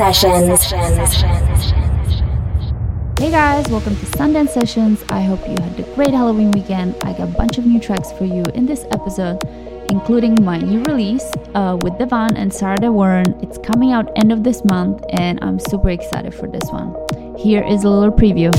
Sessions. Hey guys, welcome to Sundance Sessions. I hope you had a great Halloween weekend. I got a bunch of new tracks for you in this episode, including my new release uh, with Devon and Sarah Warren. It's coming out end of this month, and I'm super excited for this one. Here is a little preview.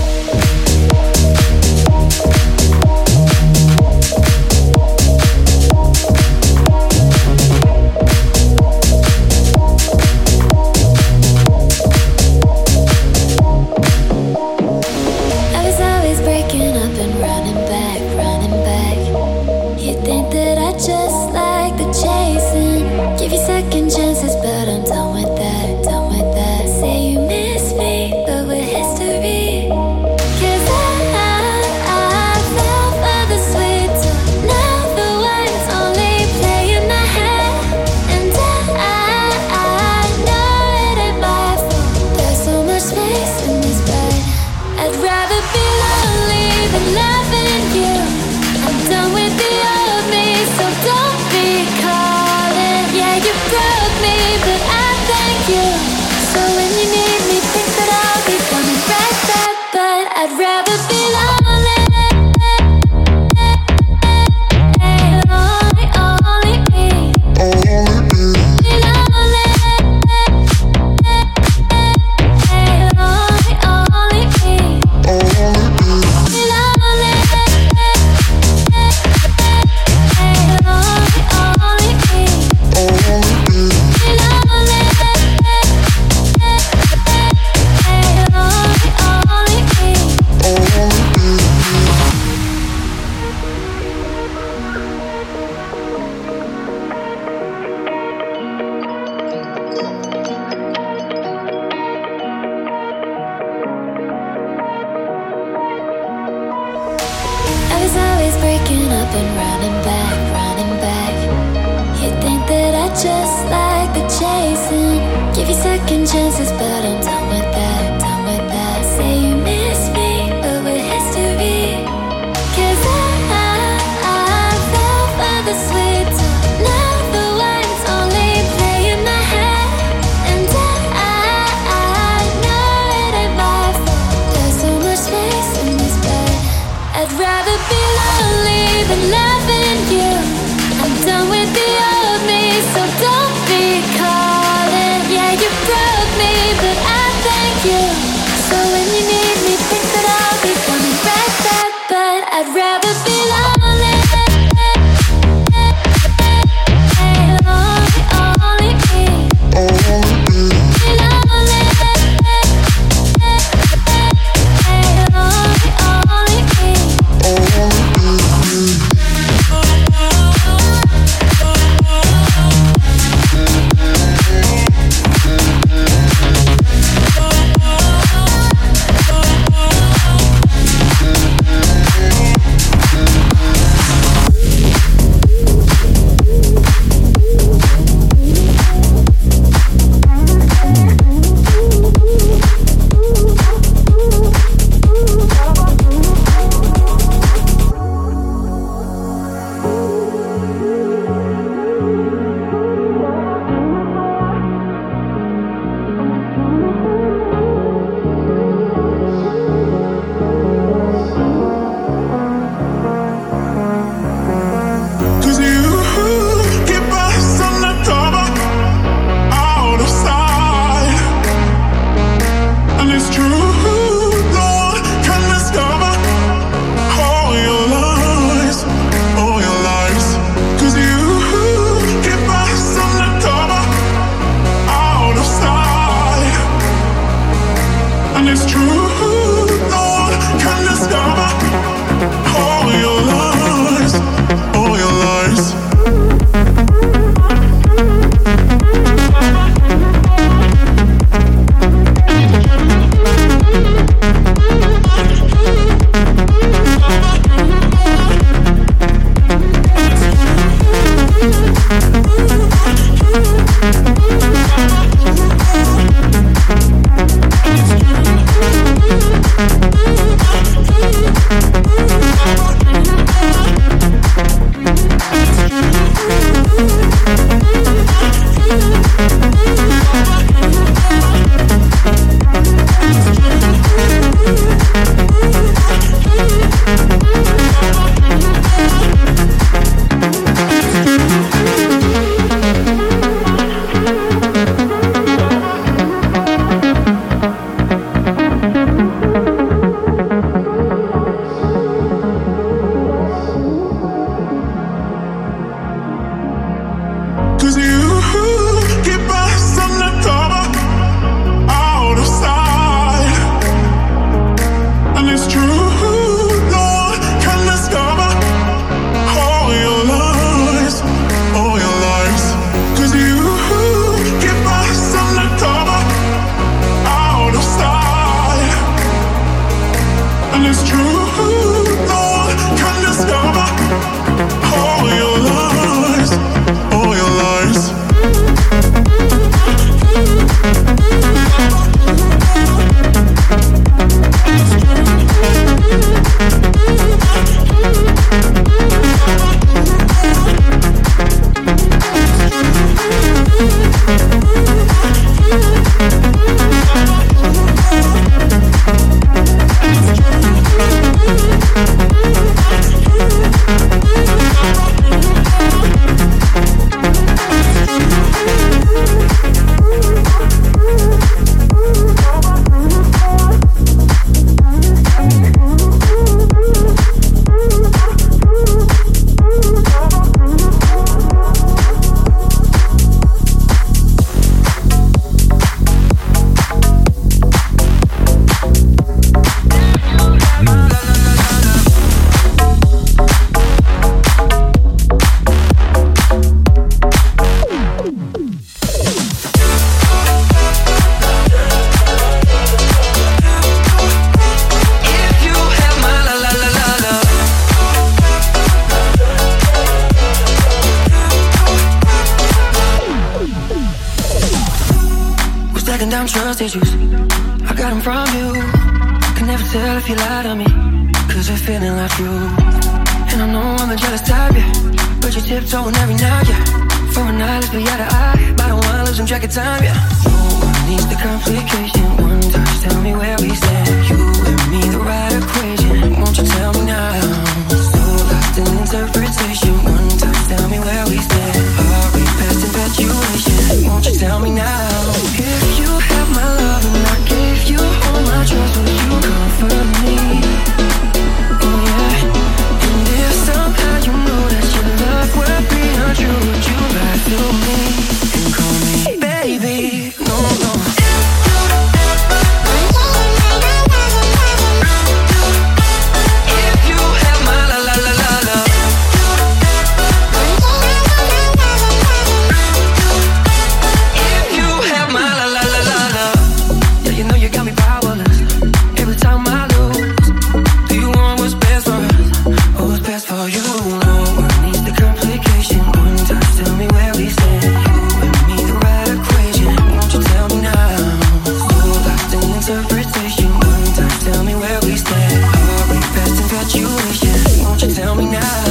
You tell me now?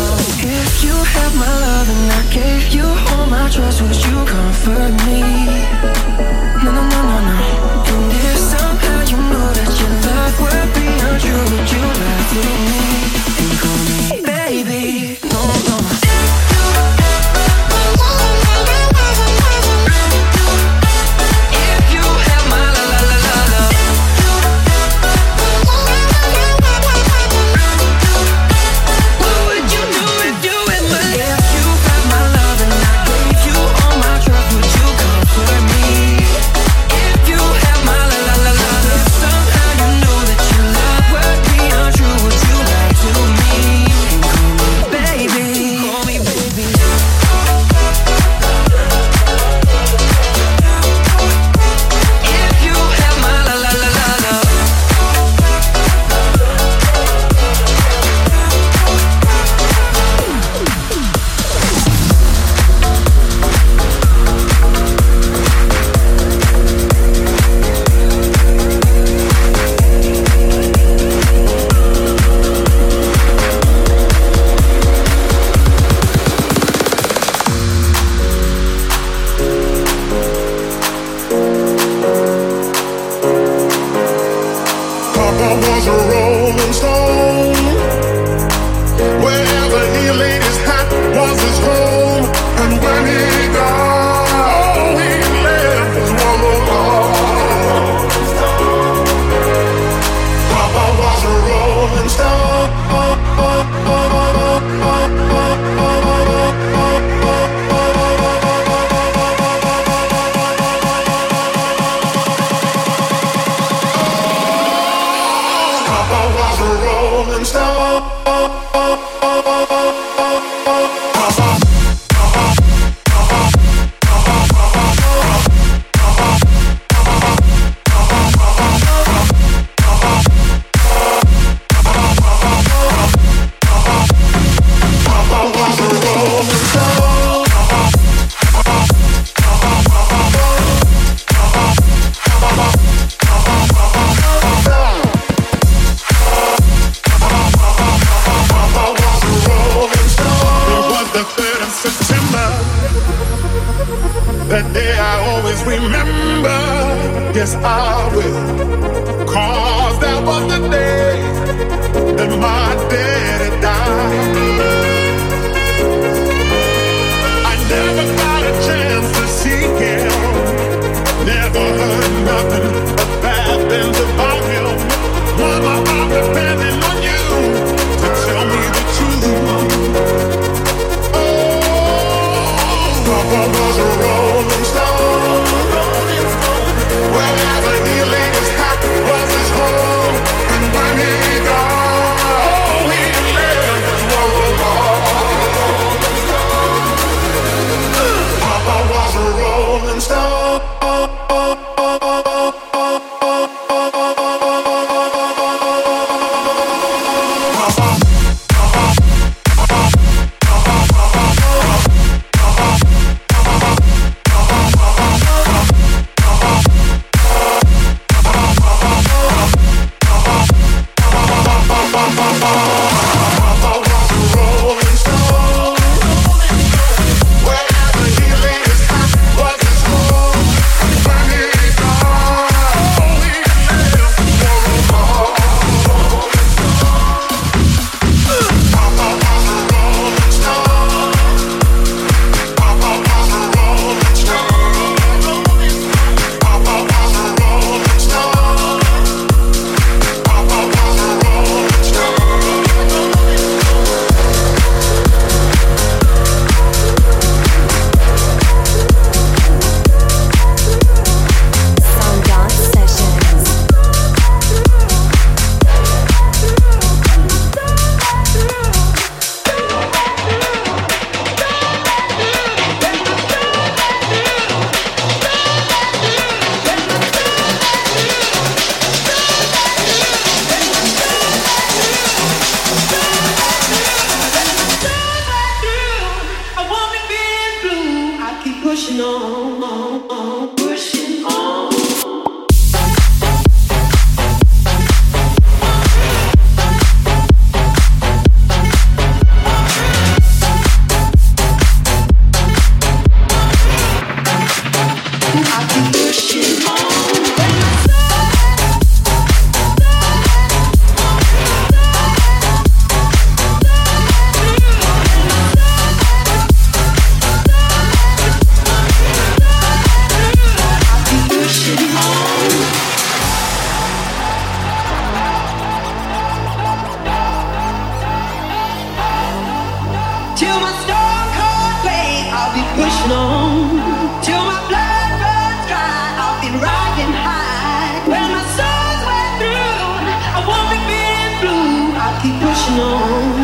Oh.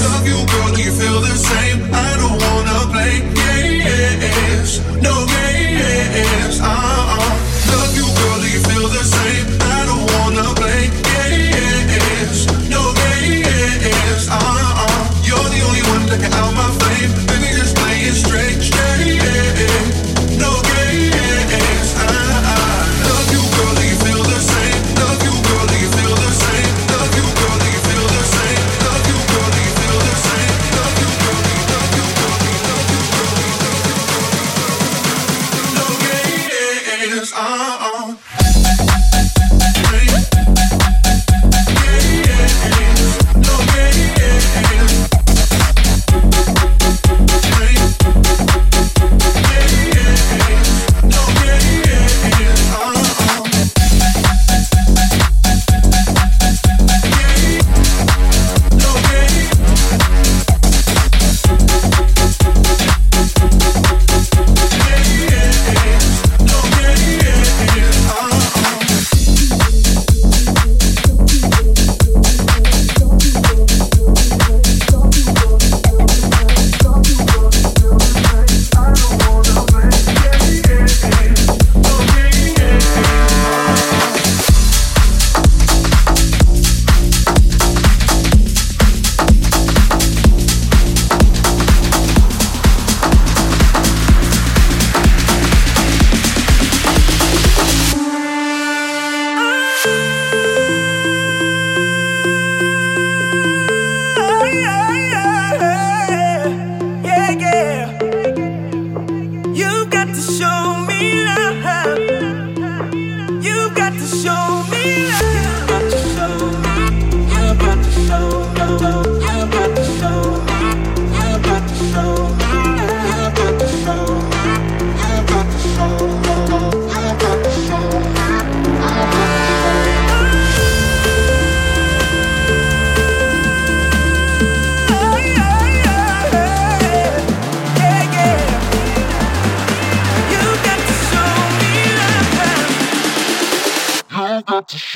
love you, girl. Do you feel the same? I know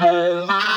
很 辣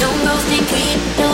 Don't go think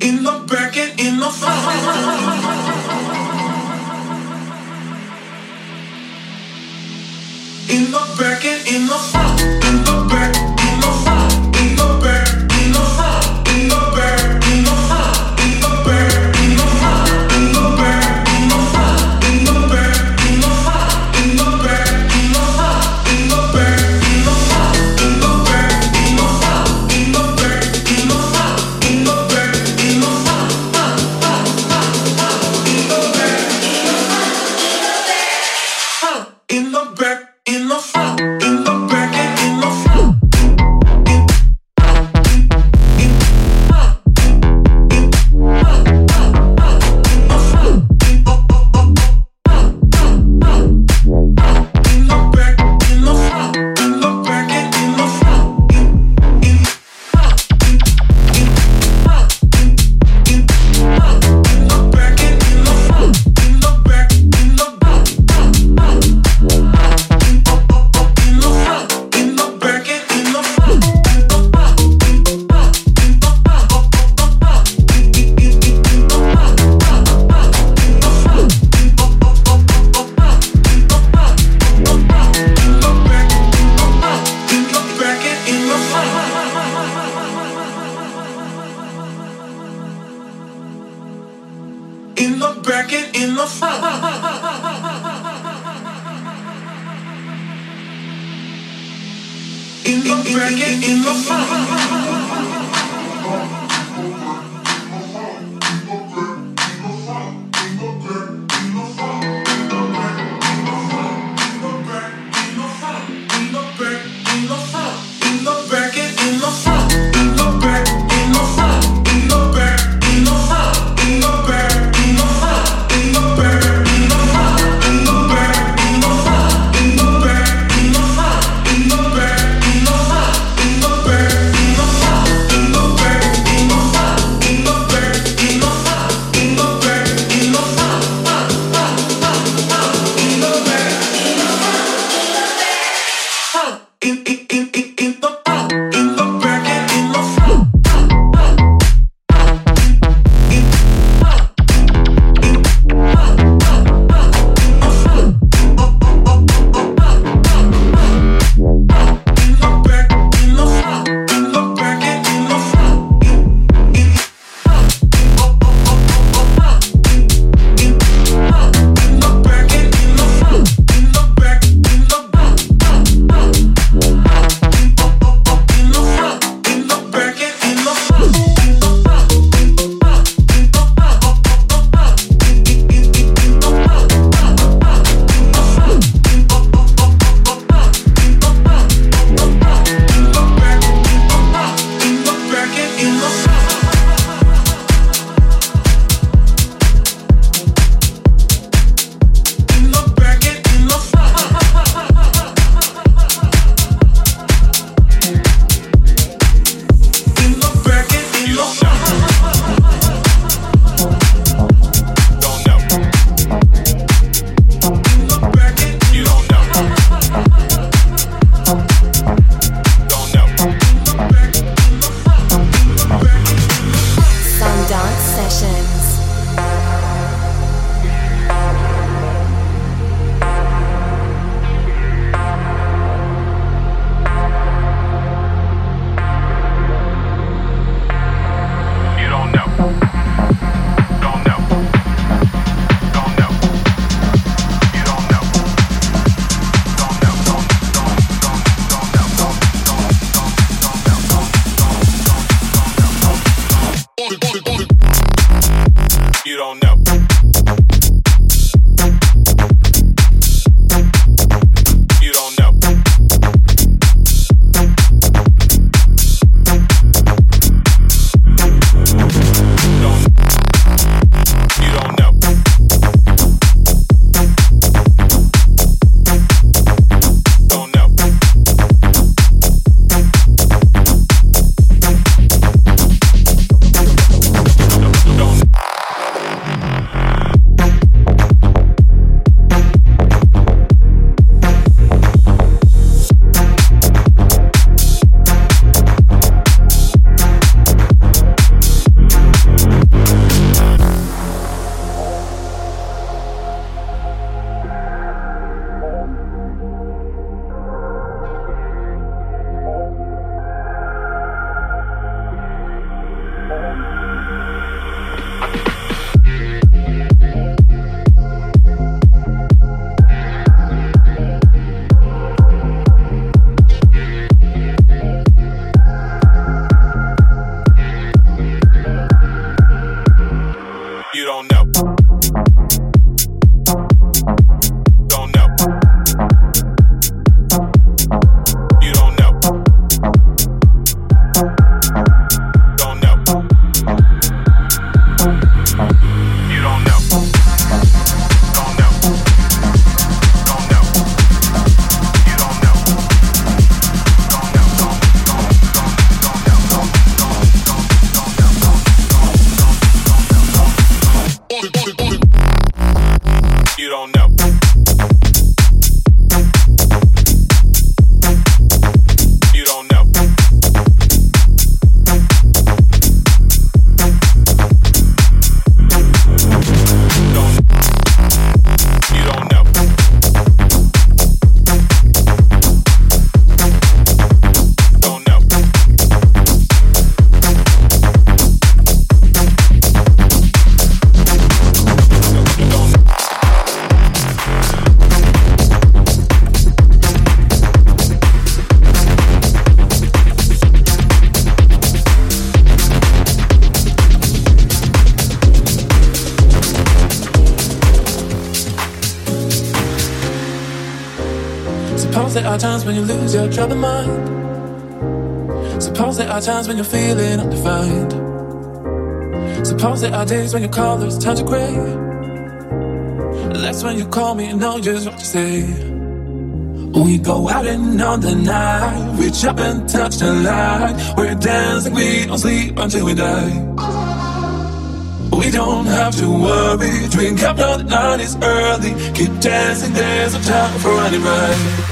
in the back and in the front. In the back and in the front. In the back, in the front. Days when you call, there's times of gray. That's when you call me and know just what to say. We go out and on the night, reach up and touch the light. We're dancing, we don't sleep until we die. We don't have to worry, drink up, now the night is early. Keep dancing, there's no time for running right.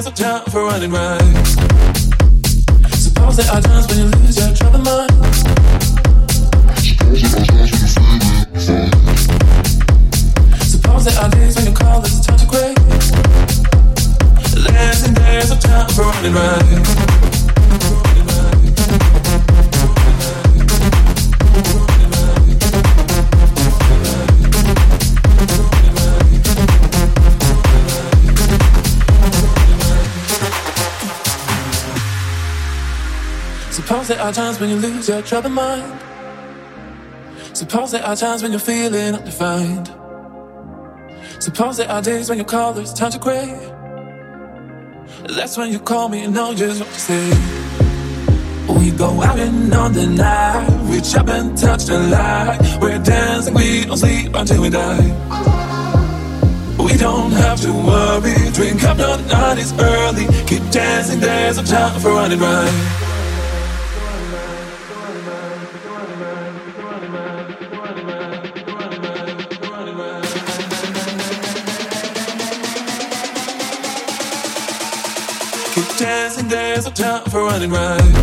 There's no time for running right. Suppose there are times when you lose your troubled mind. Suppose there are days when you call it's time to quit. There's and there's no time for running right. Are times when you lose your troubled mind. Suppose there are times when you're feeling undefined. Suppose there are days when you call, there's time to gray. That's when you call me and know just what to say. We go out and on the night, reach up and touch the light. We're dancing, we don't sleep until we die. We don't have to worry, drink up, the night is early. Keep dancing, there's no time for running right. For running right.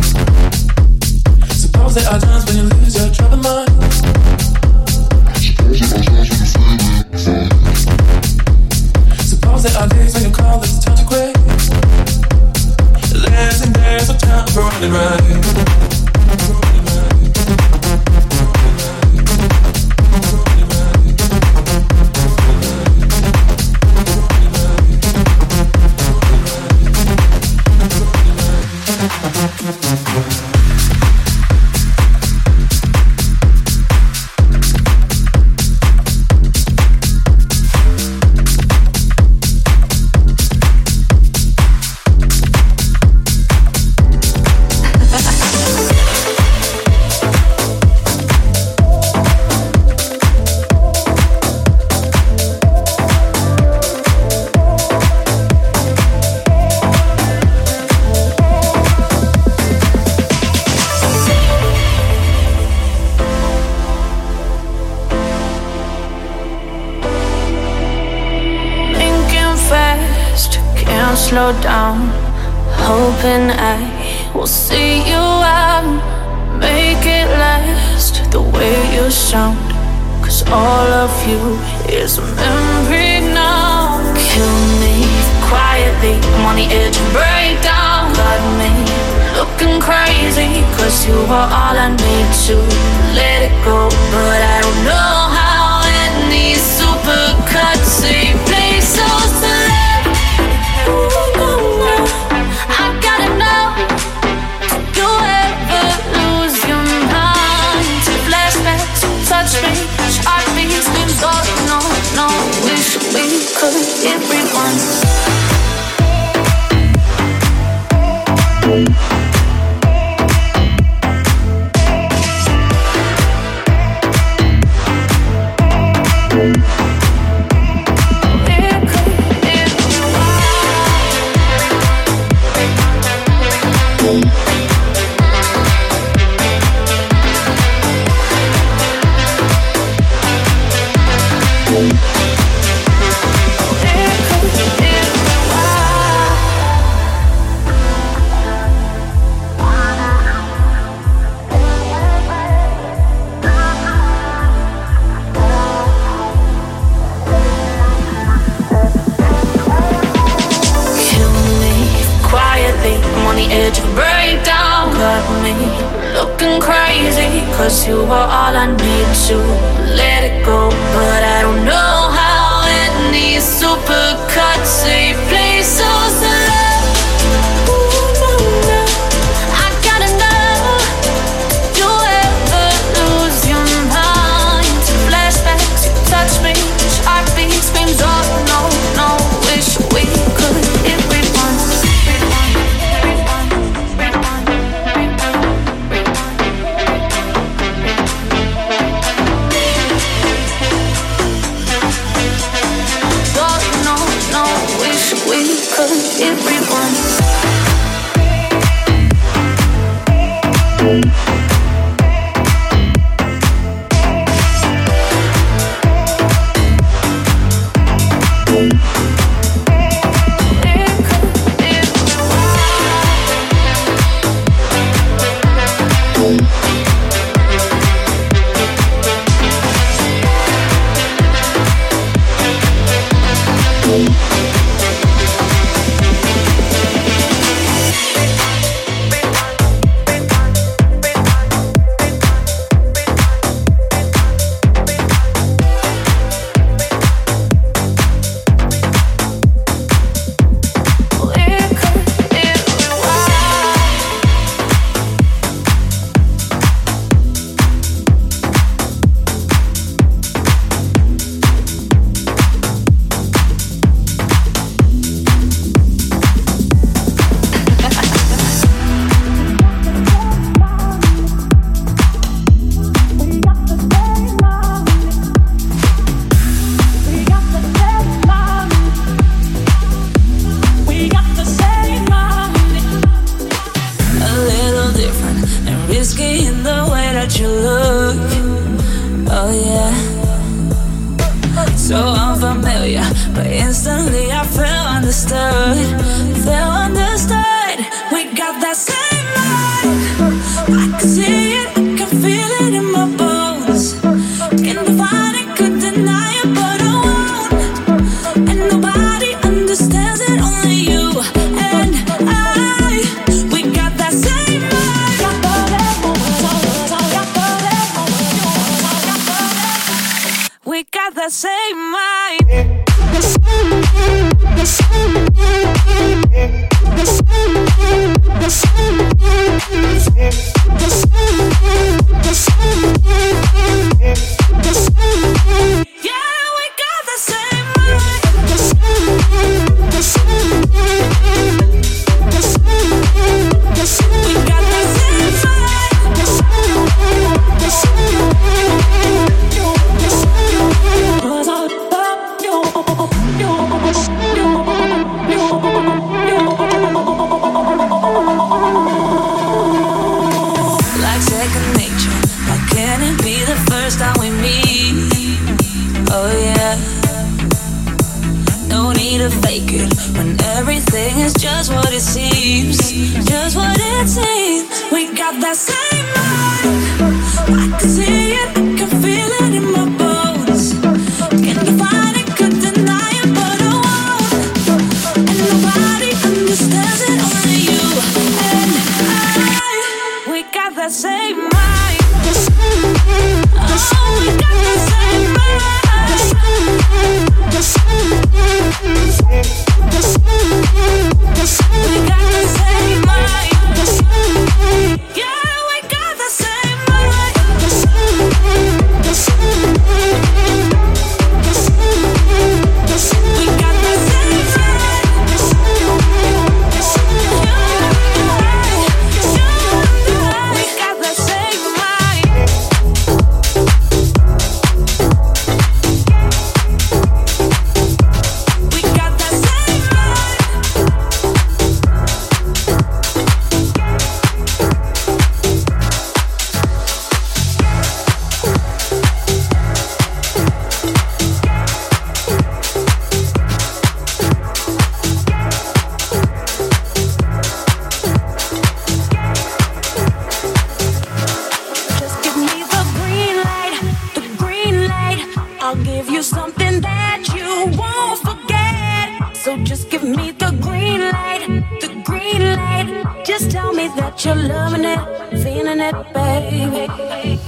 It, baby.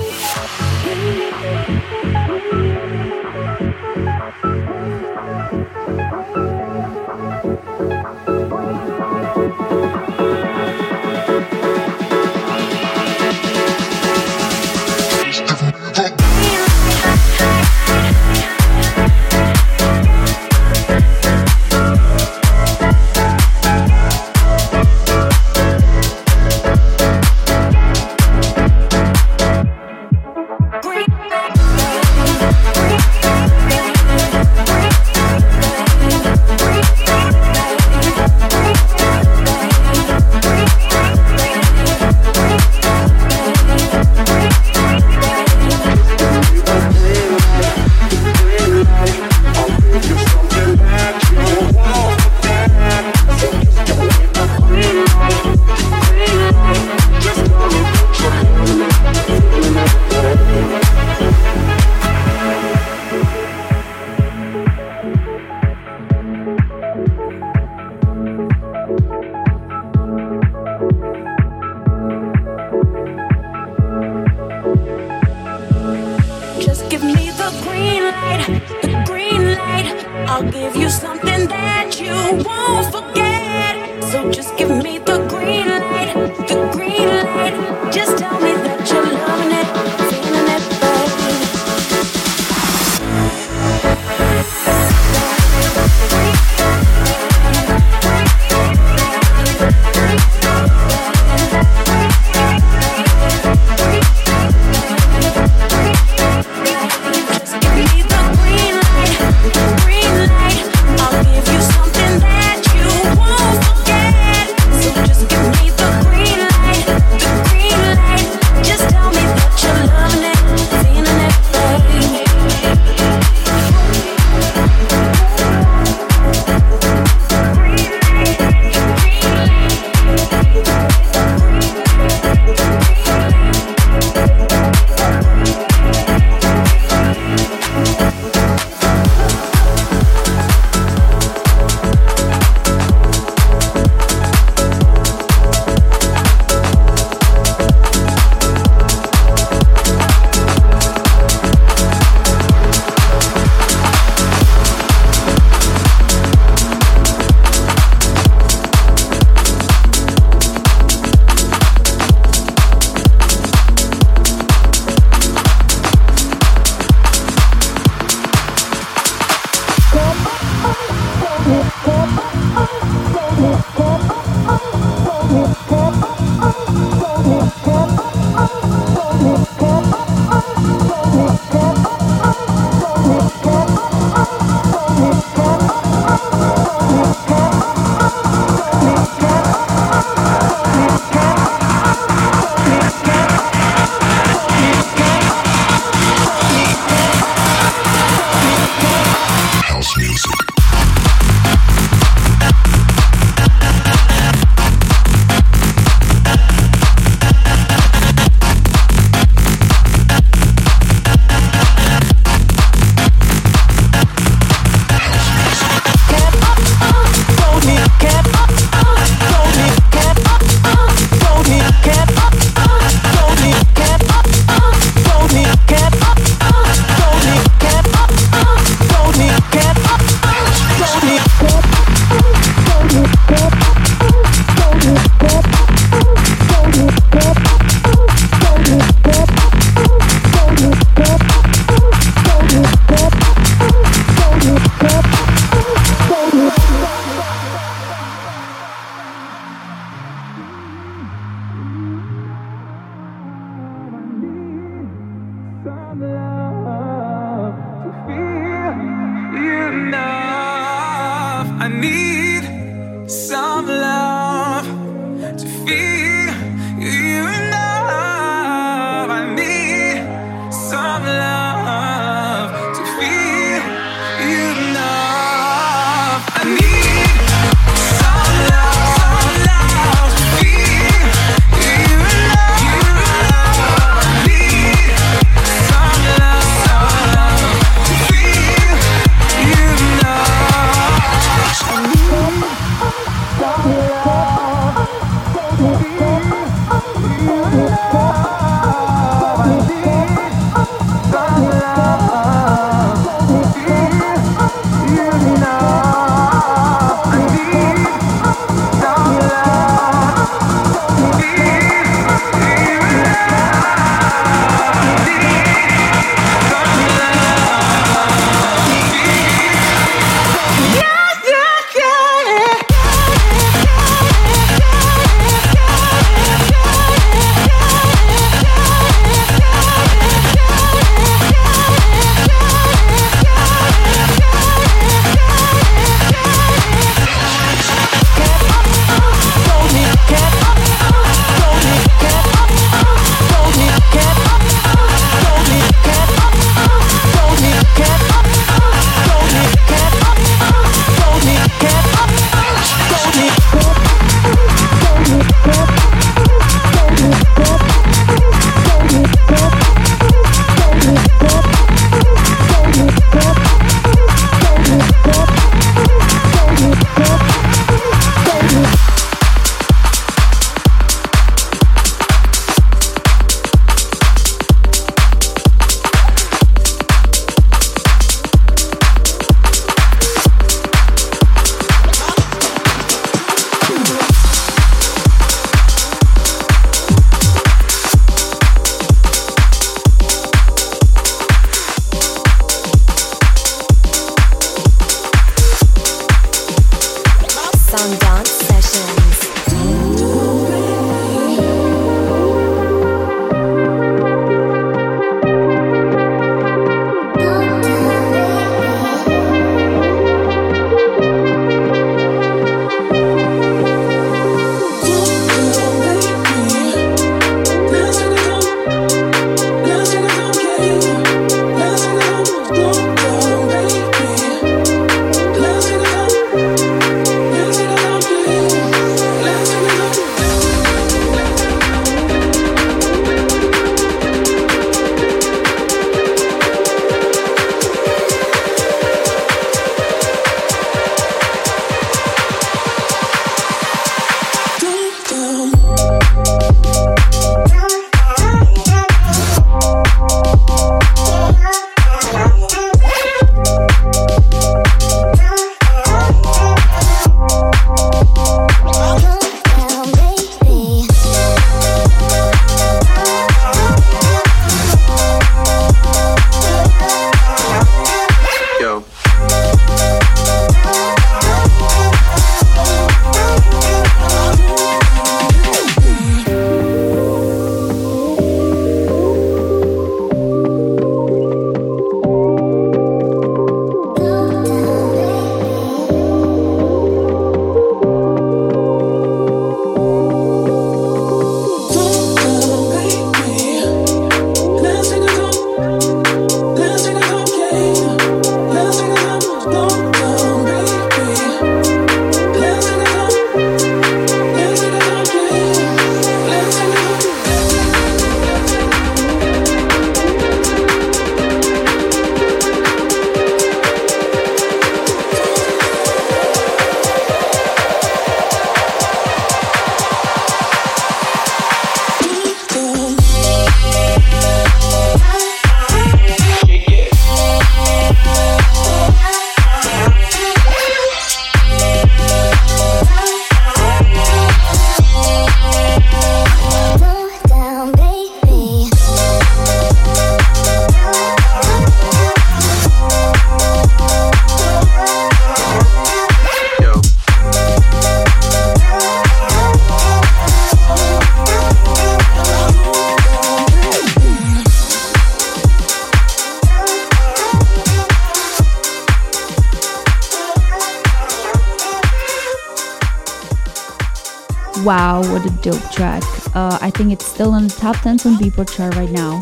Wow, what a dope track. Uh, I think it's still on the top 10 on Beatport chart right now.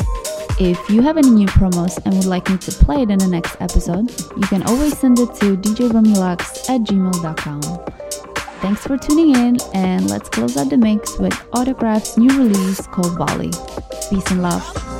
If you have any new promos and would like me to play it in the next episode, you can always send it to djvermulux at gmail.com. Thanks for tuning in, and let's close out the mix with Autograf's new release called Volley. Peace and love.